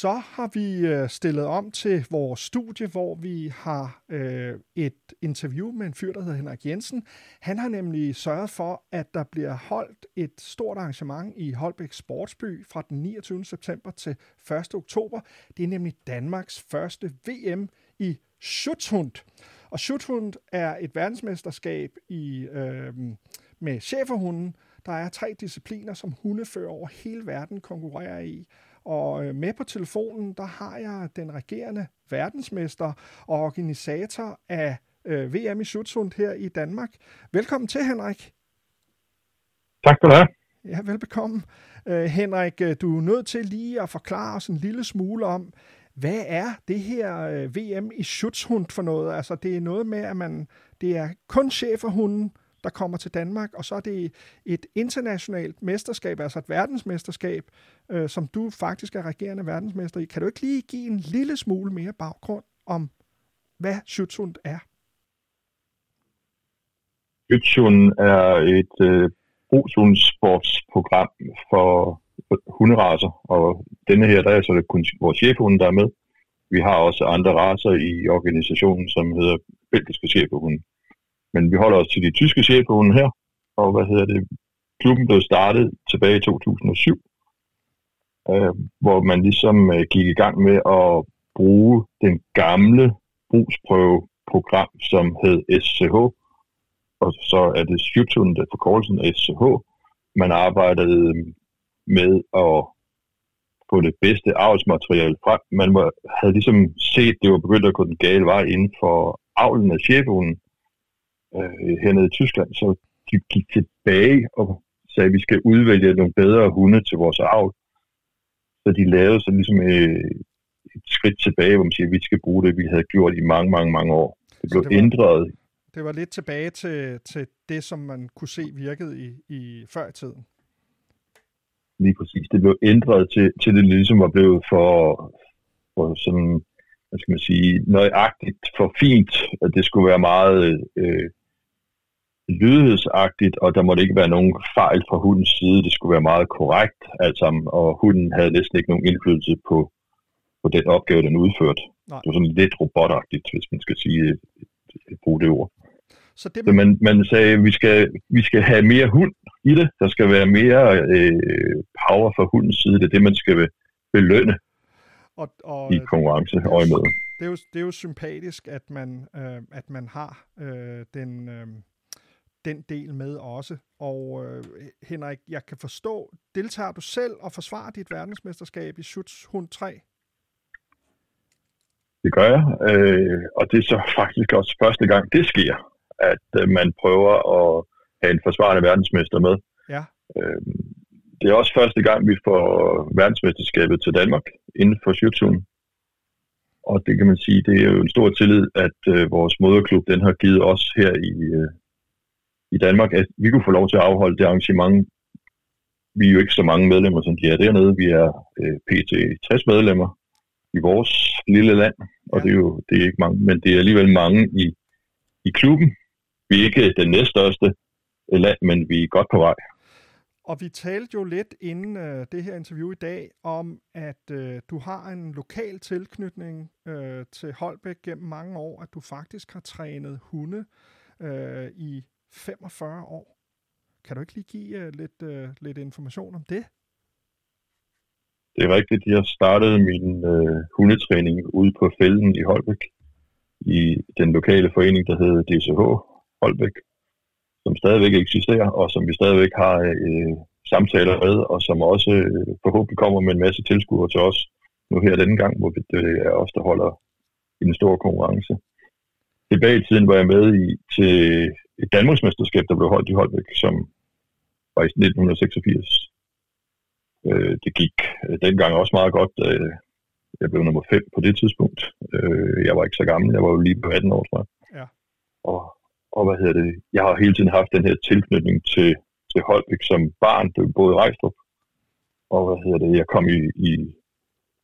Så har vi øh, stillet om til vores studie, hvor vi har øh, et interview med en fyr, der hedder Henrik Jensen. Han har nemlig sørget for, at der bliver holdt et stort arrangement i Holbæk Sportsby fra den 29. september til 1. oktober. Det er nemlig Danmarks første VM i Schutzhund. Og Schutzhund er et verdensmesterskab i, øh, med cheferhunden. Der er tre discipliner, som hundefører over hele verden konkurrerer i. Og øh, med på telefonen, der har jeg den regerende verdensmester og organisator af øh, VM i Schutzhund her i Danmark. Velkommen til, Henrik. Tak skal du have. Ja, velbekomme. Øh, Henrik, du er nødt til lige at forklare os en lille smule om, hvad er det her øh, VM i Schutzhund for noget? Altså, det er noget med, at man, det er kun cheferhunden, der kommer til Danmark, og så er det et internationalt mesterskab, altså et verdensmesterskab, øh, som du faktisk er regerende verdensmester i. Kan du ikke lige give en lille smule mere baggrund om, hvad Schutzhund er? Schutzhund er et øh, brugshundsportsprogram for hunderaser, og denne her, der er så det kun vores chefhunde, der er med. Vi har også andre raser i organisationen, som hedder belgiske chefhunde. Men vi holder os til de tyske chefhunde her, og hvad hedder det, klubben blev startet tilbage i 2007, øh, hvor man ligesom øh, gik i gang med at bruge den gamle brugsprøveprogram, som hed SCH, og så er det Schutzhund, der forkortelsen SCH. Man arbejdede med at få det bedste avlsmateriale frem. Man var, havde ligesom set, at det var begyndt at gå den gale vej inden for avlen af chefhunden, øh, hernede i Tyskland, så de gik tilbage og sagde, at vi skal udvælge nogle bedre hunde til vores avl. Så de lavede så ligesom øh, et skridt tilbage, hvor man siger, at vi skal bruge det, vi havde gjort i mange, mange, mange år. Det blev det var, ændret. Det var lidt tilbage til, til det, som man kunne se virkede i, i før i tiden. Lige præcis. Det blev ændret til, til det ligesom var blevet for, for sådan, hvad skal man sige, nøjagtigt for fint, at det skulle være meget øh, lydighedsagtigt, og der måtte ikke være nogen fejl fra hundens side. Det skulle være meget korrekt alt sammen, og hunden havde næsten ikke nogen indflydelse på, på den opgave, den udførte. Nej. Det var sådan lidt robotagtigt, hvis man skal sige, bruge det ord. Så, det... Så man, man sagde, at vi skal, vi skal have mere hund i det. Der skal være mere øh, power fra hundens side. Det er det, man skal belønne og, og, i konkurrence og i Det er, jo, det er jo sympatisk, at man, øh, at man har øh, den, øh, den del med også. Og øh, Henrik, jeg kan forstå, deltager du selv og forsvarer dit verdensmesterskab i Hund 3? Det gør jeg, øh, og det er så faktisk også første gang, det sker, at øh, man prøver at have en forsvarende verdensmester med. Ja. Øh, det er også første gang, vi får verdensmesterskabet til Danmark inden for Sjøtsun. Og det kan man sige, det er jo en stor tillid, at øh, vores moderklub den har givet os her i, øh, i Danmark, at vi kunne få lov til at afholde det arrangement. Vi er jo ikke så mange medlemmer, som de er dernede. Vi er øh, pt. 60 medlemmer i vores lille land, og ja. det er jo det er ikke mange, men det er alligevel mange i, i klubben. Vi er ikke den næststørste land, men vi er godt på vej. Og vi talte jo lidt inden øh, det her interview i dag om, at øh, du har en lokal tilknytning øh, til Holbæk gennem mange år, at du faktisk har trænet hunde øh, i 45 år. Kan du ikke lige give uh, lidt, uh, lidt information om det? Det er rigtigt. Jeg startede min uh, hundetræning ude på fælden i Holbæk, i den lokale forening, der hedder DCH Holbæk, som stadigvæk eksisterer, og som vi stadigvæk har uh, samtaler med, og som også uh, forhåbentlig kommer med en masse tilskuere til os nu her denne gang, hvor det er os, der holder i den store konkurrence. Tilbage i tiden var jeg med i til et Danmarksmesterskab, der blev holdt i Holbæk, som var i 1986. Øh, det gik øh, dengang også meget godt. Øh, jeg blev nummer 5 på det tidspunkt. Øh, jeg var ikke så gammel, jeg var jo lige på 18 år, tror jeg. Ja. Og, og hvad hedder det? Jeg har hele tiden haft den her tilknytning til, til Holbæk som barn, det både Rejstrup. Og hvad hedder det? Jeg kom i, i,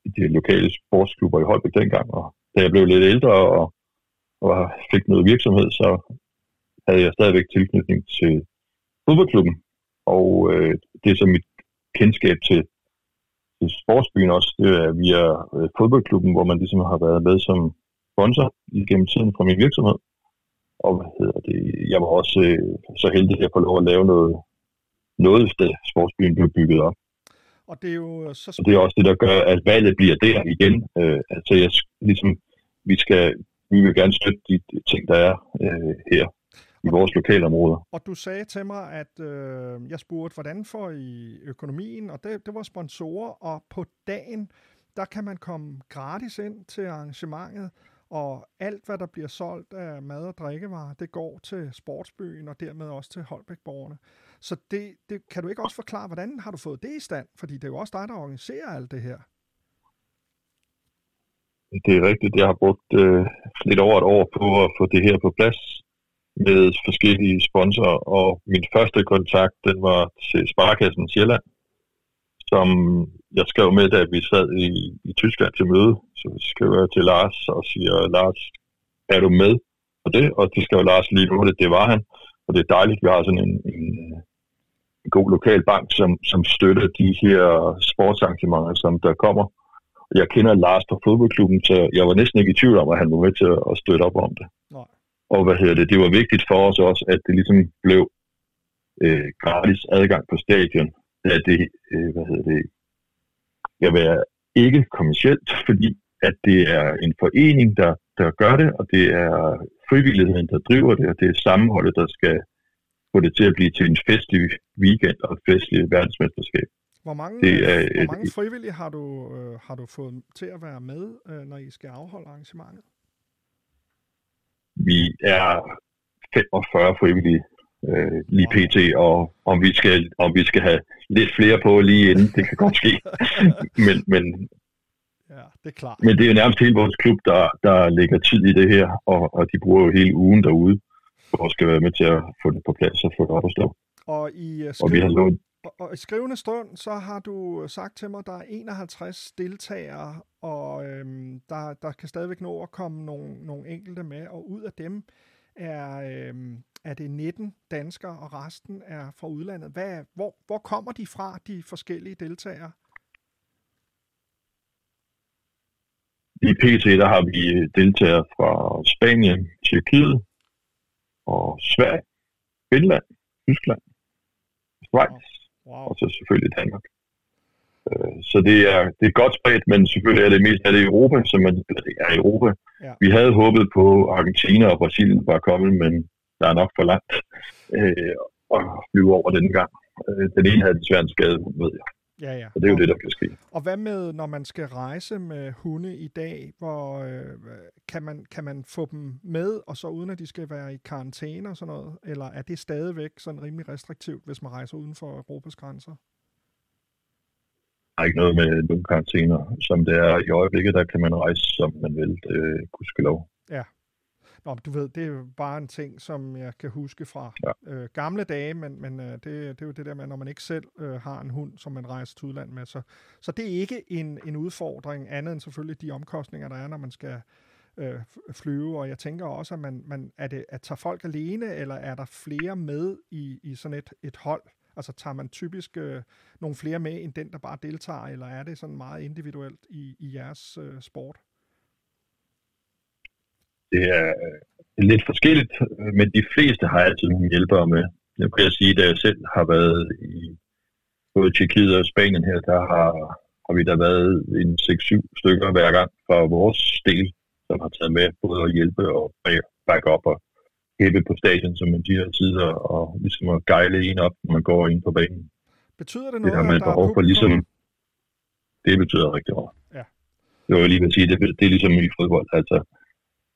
i de lokale sportsklubber i Holbæk dengang, og da jeg blev lidt ældre og, og fik noget virksomhed, så havde jeg stadigvæk tilknytning til fodboldklubben, og øh, det er så mit kendskab til, til sportsbyen også, det er via øh, fodboldklubben, hvor man ligesom har været med som sponsor igennem tiden fra min virksomhed. Og hvad hedder det, jeg var også øh, så heldig at få lov at lave noget, noget da sportsbyen blev bygget op. Og det er jo så... Og det er også det, der gør, at valget bliver der igen. Øh, altså, jeg, ligesom, vi skal, vi vil gerne støtte de ting, der er øh, her i vores lokalområder. Og du sagde til mig, at øh, jeg spurgte, hvordan får I økonomien? Og det, det var sponsorer, og på dagen, der kan man komme gratis ind til arrangementet, og alt, hvad der bliver solgt af mad og drikkevarer, det går til sportsbyen og dermed også til Holbækborgerne. Så det, det, kan du ikke også forklare, hvordan har du fået det i stand? Fordi det er jo også dig, der organiserer alt det her. Det er rigtigt. Jeg har brugt øh, lidt over et år på at få det her på plads med forskellige sponsorer, og min første kontakt, den var til Sparkassen Sjælland, som jeg skrev med, da vi sad i, i Tyskland til møde. Så skrev skriver til Lars og siger, Lars, er du med på det? Og det skrev Lars lige nu, det, det var han. Og det er dejligt, at vi har sådan en, en, en god lokal bank, som, som støtter de her sportsarrangementer, som der kommer. Jeg kender Lars fra fodboldklubben, så jeg var næsten ikke i tvivl om, at han var med til at støtte op om det. Og hvad hedder det, det var vigtigt for os også, at det ligesom blev øh, gratis adgang på stadion. At det, øh, hvad hedder det, skal være ikke kommercielt, fordi at det er en forening, der, der gør det, og det er frivilligheden, der driver det, og det er sammenholdet, der skal få det til at blive til en festlig weekend og et festligt verdensmesterskab. Hvor mange, det er, hvor mange frivillige har du, øh, har du fået til at være med, øh, når I skal afholde arrangementet? Vi er 45 frivillige øh, lige pt, og om vi, skal, om vi skal have lidt flere på lige inden, det kan godt ske. men, men, ja, det er klart. men det er jo nærmest hele vores klub, der, der lægger tid i det her, og, og de bruger jo hele ugen derude, for at skal være med til at få det på plads og få det op at stå. Og i, uh, skriv... og vi har lånt og, og i skrivende stund, så har du sagt til mig, at der er 51 deltagere, og øhm, der, der kan stadigvæk nå at komme nogle, nogle enkelte med, og ud af dem er, øhm, er det 19 danskere, og resten er fra udlandet. Hvad, hvor, hvor kommer de fra, de forskellige deltagere? I PT der har vi deltagere fra Spanien, Tjekkiet og Sverige, Finland, Tyskland, Schweiz, wow. og så selvfølgelig Danmark. Øh, så det er, det er godt spredt, men selvfølgelig er det mest af det i Europa, som man, det er i Europa. Ja. Vi havde håbet på Argentina og Brasilien var kommet, men der er nok for langt øh, at flyve over den gang. Øh, den ene havde desværre en skade, ved jeg. Ja, ja. Og det er jo det, der kan ske. Og hvad med, når man skal rejse med hunde i dag, hvor øh, kan, man, kan man få dem med, og så uden at de skal være i karantæne og sådan noget? Eller er det stadigvæk sådan rimelig restriktivt, hvis man rejser uden for Europas grænser? Er ikke noget med karantæner. Som det er i øjeblikket, der kan man rejse, som man vil, øh, lov. Ja, Nå, du ved, det er jo bare en ting, som jeg kan huske fra ja. øh, gamle dage, men, men øh, det, det er jo det der med, når man ikke selv øh, har en hund, som man rejser til udlandet med. Så, så det er ikke en, en udfordring, andet end selvfølgelig de omkostninger, der er, når man skal øh, flyve. Og jeg tænker også, at man, man er det, at tager folk alene, eller er der flere med i, i sådan et, et hold? Altså tager man typisk øh, nogle flere med, end den, der bare deltager, eller er det sådan meget individuelt i, i jeres øh, sport? det er øh, lidt forskelligt, øh, men de fleste har altid nogle hjælpere med. Jeg kan sige, at jeg selv har været i både Tjekkiet og Spanien her, der har, har vi der været en 6-7 stykker hver gang fra vores del, som har taget med både at hjælpe og back op og hæppe på stadion, som man siger tider, og ligesom at gejle en op, når man går ind på banen. Betyder det noget, det har man at der behov for, ligesom, Det betyder rigtig meget. Ja. Det var lige vil sige, det, det er ligesom i fodbold. Altså,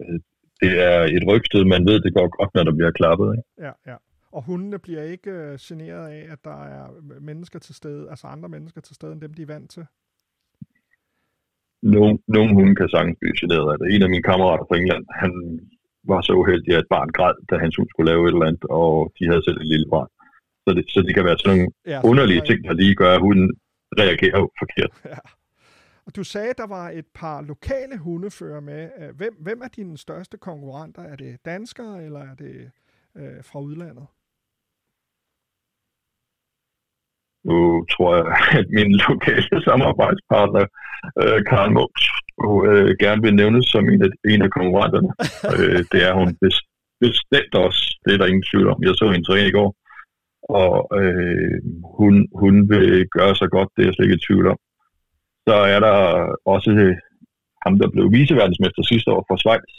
Øh, det er et rygsted, man ved, det går godt, når der bliver klappet. Ikke? Ja, ja. Og hundene bliver ikke øh, generet af, at der er mennesker til stede, altså andre mennesker til stede, end dem, de er vant til? Nogle, nogle hunde kan sagtens blive generet af det. En af mine kammerater fra England, han var så uheldig, at barn græd, da hans hund skulle lave et eller andet, og de havde selv et lille barn. Så det, så det kan være sådan nogle ja, underlige ting, der lige gør, at hunden reagerer forkert. Ja. Og du sagde, at der var et par lokale hundefører med. Hvem, hvem er dine største konkurrenter? Er det danskere, eller er det øh, fra udlandet? Nu tror jeg, at min lokale samarbejdspartner, øh, Karen Munch, øh, gerne vil nævnes som en af, en af konkurrenterne. øh, det er hun bestemt også. Det er der ingen tvivl om. Jeg så en træning i går, og øh, hun, hun vil gøre sig godt, det er jeg slet ikke i tvivl om. Så er der også ham, der blev viceverdensmester sidste år for Schweiz.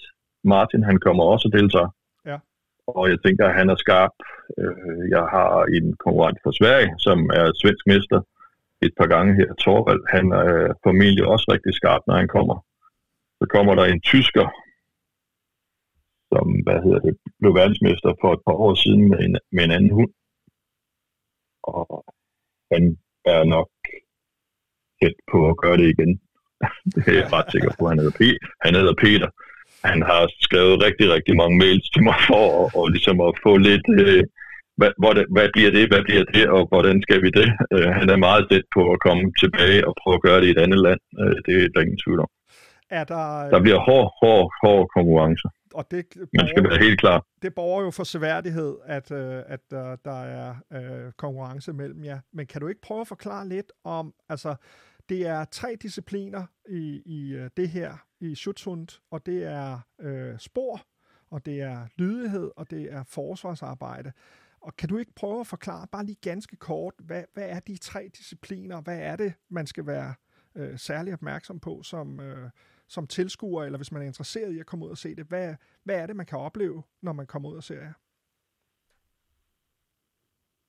Martin, han kommer også og deltager. Og jeg tænker, at han er skarp. Øh, jeg har en konkurrent fra Sverige, som er svensk mester et par gange her. Torvald, han er formentlig også rigtig skarp, når han kommer. Så kommer der en tysker, som hvad hedder det, blev verdensmester for et par år siden med en, med en anden hund. Og han er nok tæt på at gøre det igen. det er jeg ret sikker på. Han hedder, P- han hedder Peter. Han har skrevet rigtig, rigtig mange mails til mig for at, og ligesom at få lidt, øh, hvad, hvordan, hvad bliver det, hvad bliver det, og hvordan skal vi det? Øh, han er meget tæt på at komme tilbage og prøve at gøre det i et andet land. Øh, det er der ingen tvivl om. Er der, Der bliver hård, hård, hård konkurrence. og det, Man skal være helt klar. det borger jo for seværdighed, at, øh, at øh, der er øh, konkurrence mellem jer. Men kan du ikke prøve at forklare lidt om, altså, det er tre discipliner i, i øh, det her, i Schutzhund, og det er øh, spor, og det er lydighed, og det er forsvarsarbejde. Og kan du ikke prøve at forklare, bare lige ganske kort, hvad, hvad er de tre discipliner? Hvad er det, man skal være øh, særlig opmærksom på som, øh, som tilskuer, eller hvis man er interesseret i at komme ud og se det? Hvad, hvad er det, man kan opleve, når man kommer ud og ser jer?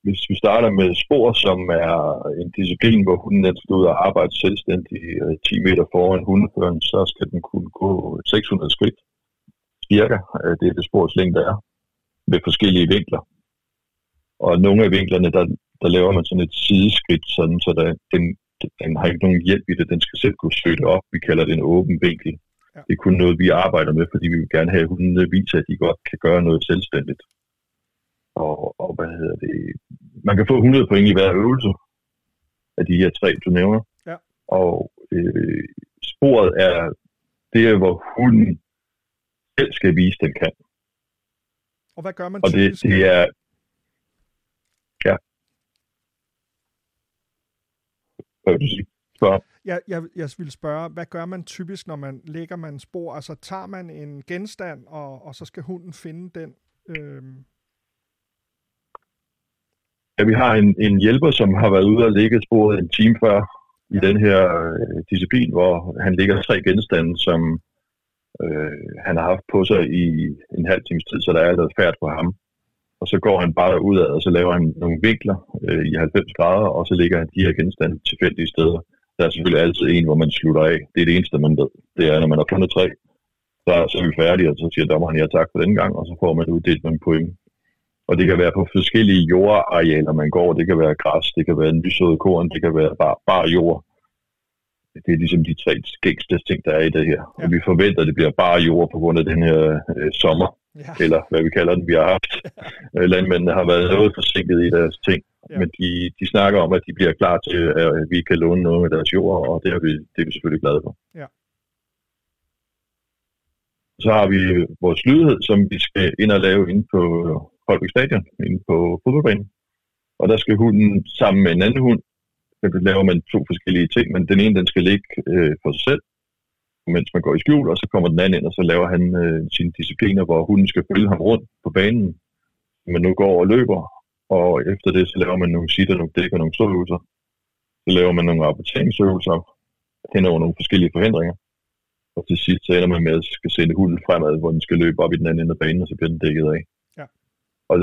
Hvis vi starter med spor, som er en disciplin, hvor hunden den skal ud og arbejde selvstændigt øh, 10 meter foran hundeføren, så skal den kunne gå 600 skridt cirka. Øh, Det er det spors længde er, med forskellige vinkler. Og nogle af vinklerne, der, der laver man sådan et sideskridt, sådan, så der, den, den har ikke nogen hjælp i det. Den skal selv kunne støtte op. Vi kalder det en åben vinkel. Ja. Det er kun noget, vi arbejder med, fordi vi vil gerne have, at hundene viser, at de godt kan gøre noget selvstændigt. Og, og hvad hedder det? Man kan få 100 point i hver øvelse af de her tre, du nævner. Ja. Og øh, sporet er det, hvor hunden selv skal vise, den kan. Og hvad gør man Og det, typisk? det er... Ja. Hvad vil du sige? Spørg. Jeg, jeg, jeg vil spørge, hvad gør man typisk, når man lægger man spor? Altså tager man en genstand, og, og så skal hunden finde den? Øhm, Ja, vi har en, en hjælper, som har været ude og ligge sporet en time før i den her øh, disciplin, hvor han ligger tre genstande, som øh, han har haft på sig i en halv times tid, så der er altså allerede færd på ham. Og så går han bare udad, og så laver han nogle vinkler øh, i 90 grader, og så ligger han de her genstande tilfældige steder. Der er selvfølgelig altid en, hvor man slutter af. Det er det eneste, man ved. Det er, når man har fundet tre, så, så er vi færdige, og så siger dommeren ja tak for den gang, og så får man uddelt nogle point. Og det kan være på forskellige jordarealer, man går. Det kan være græs, det kan være lysåret korn, det kan være bare, bare jord. Det er ligesom de tre skængste ting, der er i det her. Ja. Ja. Og vi forventer, at det bliver bare jord på grund af den her øh, sommer, ja, eller hvad vi kalder den, vi har haft. Øh, Landmændene har været noget forsinket i deres ting, Ja. ja. men de, de snakker om, at de bliver klar til, at vi kan låne noget af deres jord, og det er vi, det er vi selvfølgelig glade for. Ja. Så har vi vores lydighed, som vi skal ind og lave inde på Holbæk Stadion, inde på fodboldbanen. Og der skal hunden sammen med en anden hund, der laver man to forskellige ting, men den ene den skal ligge øh, for sig selv, mens man går i skjul, og så kommer den anden ind, og så laver han øh, sine discipliner, hvor hunden skal følge ham rundt på banen, men nu går og løber, og efter det, så laver man nogle sitter, nogle dæk og nogle ståøvelser. Så laver man nogle rapporteringsøvelser hen over nogle forskellige forhindringer. Og til sidst så ender man med at skal sende hunden fremad, hvor den skal løbe op i den anden ende af banen, og så bliver den dækket af. Og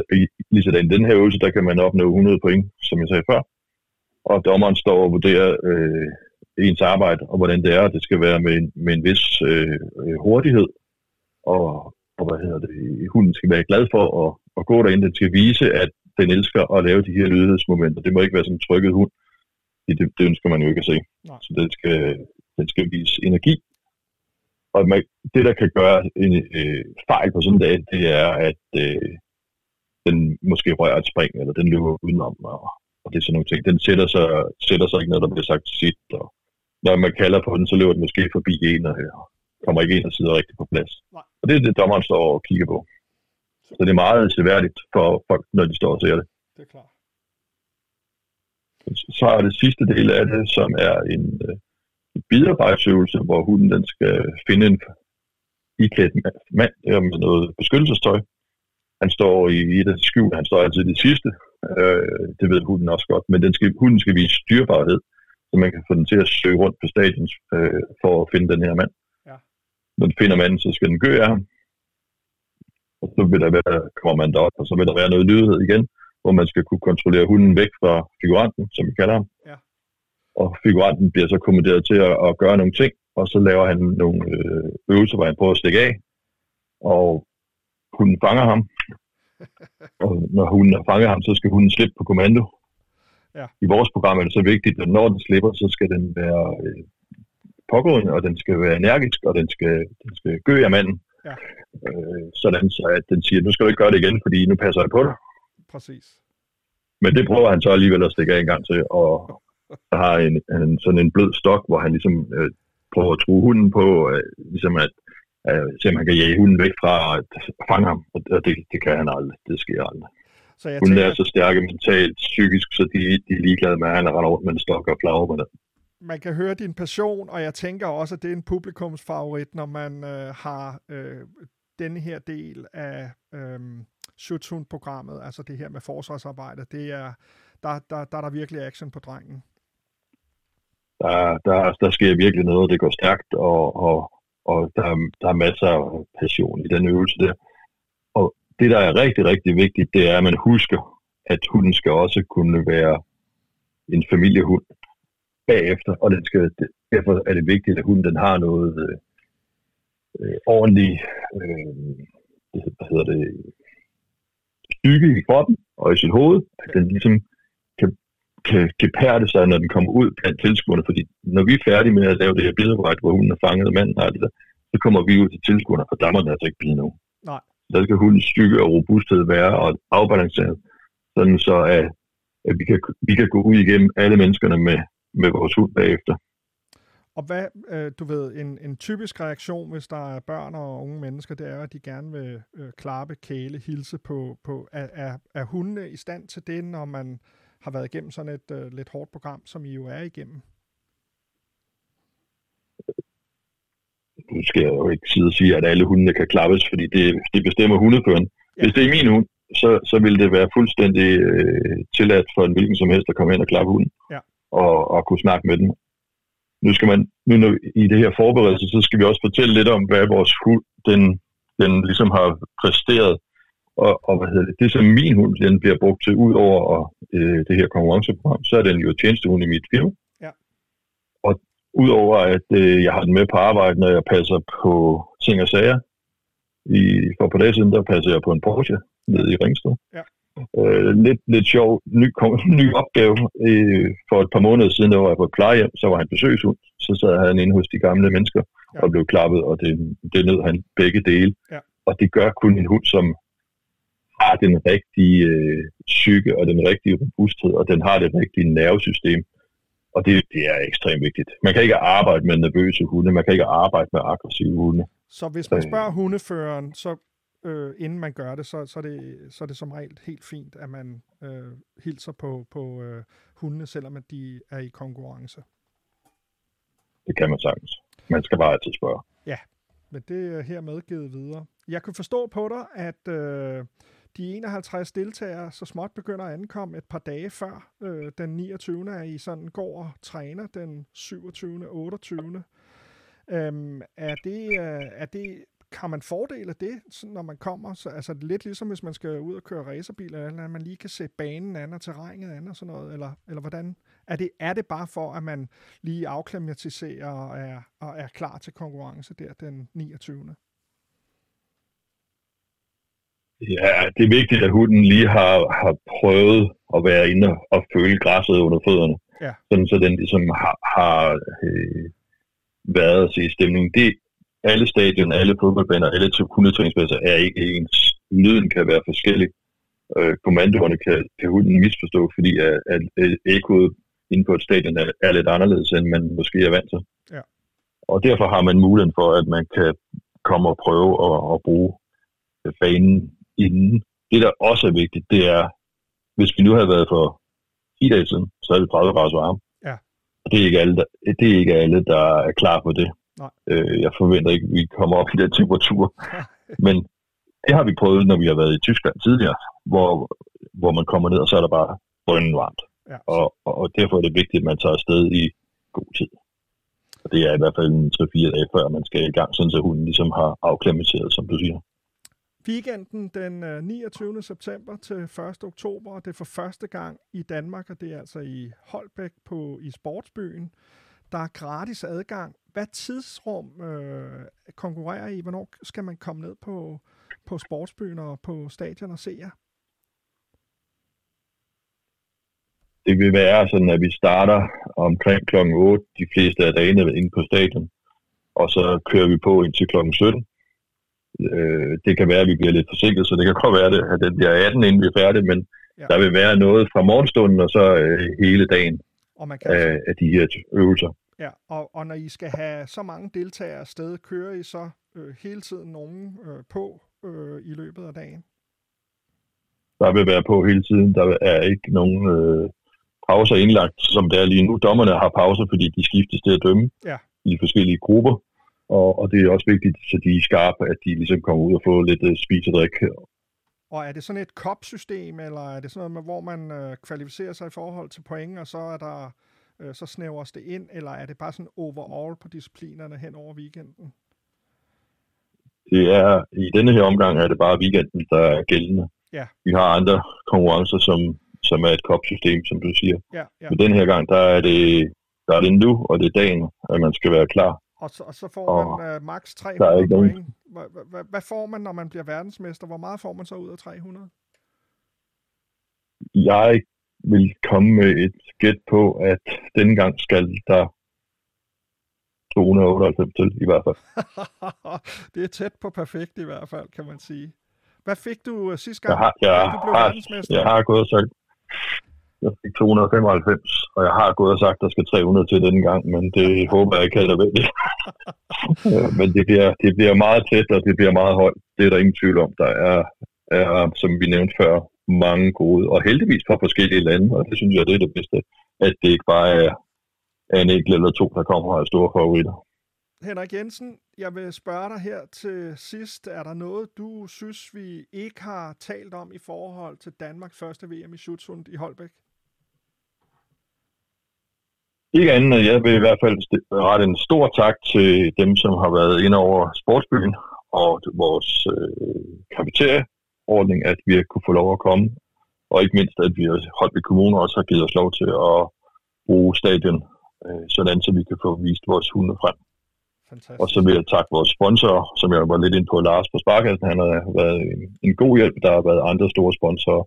lige sådan den her øvelse, der kan man opnå 100 point, som jeg sagde før. Og dommeren står og vurderer øh, ens arbejde, og hvordan det er. Det skal være med en, med en vis øh, hurtighed, og, og hvad hedder det, hunden skal være glad for at, at gå derind. Den skal vise, at den elsker at lave de her lydighedsmomenter. Det må ikke være sådan en trykket hund. Det, det, det ønsker man jo ikke at se. Nej. Så den skal, den skal vise energi. Og man, det, der kan gøre en øh, fejl på sådan en dag, det er, at øh, den måske rører et spring, eller den løber udenom, og, og det er sådan nogle ting. Den sætter sig, sætter sig ikke, når der bliver sagt sit, og når man kalder på den, så løber den måske forbi en, og øh, kommer ikke ind og sidder rigtig på plads. Nej. Og det er det, dommeren står og kigger på. Så det er meget seværdigt for folk, når de står og ser det. det er klart. Så er det sidste del af det, som er en, øh, en bidarbejdssøvelse, hvor hunden den skal finde en iklædt mand med noget beskyttelsestøj. Han står i et af skjul, han står altid i det sidste. Øh, det ved hunden også godt, men den skal, hunden skal vise styrbarhed, så man kan få den til at søge rundt på stadion øh, for at finde den her mand. Ja. Når den finder manden, så skal den gø af ham. Og så vil der være, kommer man derop, og så vil der være noget lydighed igen, hvor man skal kunne kontrollere hunden væk fra figuranten, som vi kalder ham. Ja. Og figuranten bliver så kommanderet til at, at gøre nogle ting, og så laver han nogle øh, øvelser, hvor han prøver at stikke af, og hunden fanger ham. og når hunden har fanget ham, så skal hunden slippe på kommando. Ja. I vores program er det så vigtigt, at når den slipper, så skal den være øh, pågående, og den skal være energisk, og den skal, den skal gø af manden. Ja. Øh, sådan så, at den siger, nu skal du ikke gøre det igen, fordi nu passer jeg på dig. Præcis. Men det prøver han så alligevel at stikke af en gang til, og der har en, en, sådan en blød stok, hvor han ligesom øh, prøver at true hunden på, øh, ligesom at øh, se om han kan jage hunden væk fra at fange ham, og det, det kan han aldrig. Det sker aldrig. Så jeg Hun tænker, er så stærke mentalt, psykisk, så de, de er ligeglade med, at han render rundt med en stok og flager på det. Man kan høre din passion, og jeg tænker også, at det er en publikumsfavorit, når man øh, har øh, denne her del af øh, Schutzhund-programmet, altså det her med forsvarsarbejde. Det er, der, der, der er der virkelig action på drengen. Der, der, der sker virkelig noget, det går stærkt, og, og, og der, der er masser af passion i den øvelse der. Det, der er rigtig, rigtig vigtigt, det er, at man husker, at hunden skal også kunne være en familiehund bagefter, og den skal, derfor er det vigtigt, at hunden den har noget øh, øh ordentligt, øh, hvad hedder det, stykke i kroppen og i sit hoved, at den ligesom kan, pærte sig, når den kommer ud blandt tilskuerne, fordi når vi er færdige med at lave det her billedarbejde, hvor hunden er fanget og manden har det der, så kommer vi ud til tilskuerne, for der må den altså ikke blive nogen. Nej der skal hundens styrke og robusthed være og afbalanceret, sådan så at, at vi, kan, vi kan gå ud igennem alle menneskerne med, med vores hund bagefter. Og hvad, øh, du ved, en, en typisk reaktion, hvis der er børn og unge mennesker, det er, at de gerne vil øh, klappe, kæle, hilse på, på er, er, er hundene i stand til det, når man har været igennem sådan et øh, lidt hårdt program, som I jo er igennem? nu skal jeg jo ikke sidde og sige, at alle hundene kan klappes, fordi det, det bestemmer hundeføren. Ja. Hvis det er min hund, så, så vil det være fuldstændig øh, tilladt for en hvilken som helst at komme ind og klappe hunden, ja. og, og kunne snakke med den. Nu skal man, nu når, i det her forberedelse, så skal vi også fortælle lidt om, hvad vores hund, den, den ligesom har præsteret, og, og hvad hedder det, det som min hund den bliver brugt til, ud over øh, det her konkurrenceprogram, så er den jo tjenestehund i mit firma. Udover at øh, jeg har den med på arbejde, når jeg passer på ting og sager. I, for på dage siden, der passer jeg på en Porsche nede i Ringsted. Ja. Øh, lidt, lidt sjov ny, ny opgave. Øh, for et par måneder siden, der var jeg på et plejehjem, så var han besøgshund. Så sad han inde hos de gamle mennesker ja. og blev klappet, og det, det nød han begge dele. Ja. Og det gør kun en hund, som har den rigtige øh, psyke og den rigtige robusthed, og den har det rigtige nervesystem og det, det er ekstremt vigtigt. Man kan ikke arbejde med nervøse hunde, man kan ikke arbejde med aggressive hunde. Så hvis man spørger hundeføreren, så øh, inden man gør det, så, så, er det, så er det som regel helt fint, at man øh, hilser på, på øh, hundene, selvom de er i konkurrence. Det kan man sagtens. Man skal bare altid spørge. Ja, men det er hermed givet videre. Jeg kan forstå på dig, at øh, de 51 deltagere så småt begynder at ankomme et par dage før øh, den 29. er I sådan går og træner den 27. 28. Øhm, er, det, øh, er det, kan man fordele det, når man kommer? Så, altså lidt ligesom hvis man skal ud og køre racerbil, eller at man lige kan se banen an og terrænet an og sådan noget, eller, eller hvordan? Er det, er det bare for, at man lige afklimatiserer og er, og er klar til konkurrence der den 29. Ja, det er vigtigt, at hunden lige har, har prøvet at være inde og føle græsset under fødderne. Ja. Sådan, så den ligesom har, har øh, været at se stemningen. Det, alle stadion, alle fodboldbaner, alle hundetræningspladser er ikke ens. Lyden kan være forskellig. Øh, kommandoerne kan, kan hunden misforstå, fordi at, at, at ekoet inde på et stadion er, er lidt anderledes, end man måske er vant til. Ja. Og derfor har man muligheden for, at man kan komme og prøve at, at bruge banen inden. Det, der også er vigtigt, det er, hvis vi nu havde været for 10 dage siden, så er det 30 grader varme. Ja. Og det er ikke alle, der, det er, ikke alle, der er klar på det. Nej. Øh, jeg forventer ikke, at vi kommer op i den temperatur. Men det har vi prøvet, når vi har været i Tyskland tidligere, hvor, hvor man kommer ned, og så er der bare brønden varmt. Ja. Og, og, og derfor er det vigtigt, at man tager afsted i god tid. Og det er i hvert fald en 3-4 dage før, man skal i gang, sådan så hunden ligesom har afklimatiseret, som du siger. Weekenden den øh, 29. september til 1. oktober, og det er for første gang i Danmark, og det er altså i Holbæk på, i Sportsbyen. Der er gratis adgang. Hvad tidsrum øh, konkurrerer I? Hvornår skal man komme ned på, på Sportsbyen og på stadion og se jer? Det vil være sådan, at vi starter omkring kl. 8, de fleste af dagene inde på stadion, og så kører vi på indtil kl. 17. Øh, det kan være, at vi bliver lidt forsinket, så det kan godt være, at den bliver 18, inden vi er færdige, men ja. der vil være noget fra morgenstunden og så øh, hele dagen Og man kan af, af de her øvelser. Ja, og, og når I skal have så mange deltagere afsted, kører I så øh, hele tiden nogen øh, på øh, i løbet af dagen? Der vil være på hele tiden. Der er ikke nogen øh, pauser indlagt, som det er lige nu. Dommerne har pauser, fordi de skiftes til at dømme Ja. i forskellige grupper. Og, og det er også vigtigt, så de er skarpe, at de ligesom kommer ud og får lidt øh, spis og drik. Og er det sådan et COP-system, eller er det sådan noget, med, hvor man øh, kvalificerer sig i forhold til point, og så er der øh, så snævres det ind, eller er det bare sådan overall på disciplinerne hen over weekenden? Det er, I denne her omgang er det bare weekenden, der er gældende. Ja. Vi har andre konkurrencer, som, som er et kopsystem, som du siger. Ja, ja. Men den her gang, der er det, der er det nu, og det er dagen, at man skal være klar. Og så, og så får Og man øh, maks der er 300 ikke nogen- point. Hvad, får man, når man bliver verdensmester? Hvor meget får man så ud af 300? Jeg vil komme med et gæt på, at denne gang skal der 298 til, i hvert fald. det er tæt på perfekt i hvert fald, kan man sige. Hvad fik du øh, sidste gang, Jeg har, jeg, du blev har, verdensmester? jeg har gået sagt, jeg fik 295, og jeg har gået og sagt, der skal 300 til denne gang, men det håber jeg ikke er nødvendigt. Øh, men det bliver, det bliver meget tæt, og det bliver meget højt. Det er der ingen tvivl om. Der er, er, som vi nævnte før, mange gode, og heldigvis fra forskellige lande, og det synes jeg, det er det bedste, at det ikke bare er, er en enkelt eller to, der kommer af store favoritter. Henrik Jensen, jeg vil spørge dig her til sidst. Er der noget, du synes, vi ikke har talt om i forhold til Danmarks første VM i Schutzhund i Holbæk? Ikke andet, jeg vil i hvert fald rette en stor tak til dem, som har været inde over sportsbyen og vores øh, kafeterieordning, at vi kunne få lov at komme. Og ikke mindst, at vi har holdt ved kommunen også har givet os lov til at bruge stadion, øh, sådan så vi kan få vist vores hunde frem. Fantastisk. Og så vil jeg takke vores sponsorer, som jeg var lidt ind på, Lars på Sparkassen. Han har været en, en god hjælp. Der har været andre store sponsorer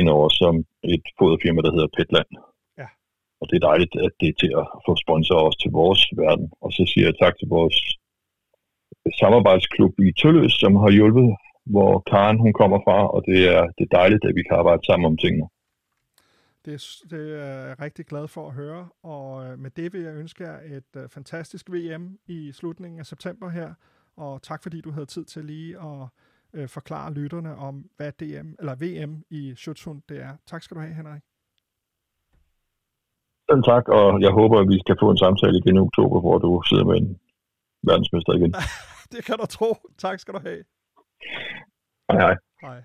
indover, som et foderfirma, der hedder Petland. Og det er dejligt, at det er til at få sponsorer også til vores verden. Og så siger jeg tak til vores samarbejdsklub i Tølløs, som har hjulpet, hvor Karen hun kommer fra, og det er, det er dejligt, at vi kan arbejde sammen om tingene. Det, det er jeg rigtig glad for at høre, og øh, med det vil jeg ønske jer et øh, fantastisk VM i slutningen af september her, og tak fordi du havde tid til lige at øh, forklare lytterne om, hvad DM, eller VM i Schutzhund det er. Tak skal du have, Henrik. Selv tak, og jeg håber, at vi skal få en samtale igen i oktober, hvor du sidder med en verdensmester igen. Det kan du tro. Tak skal du have. Hej hej. Hej.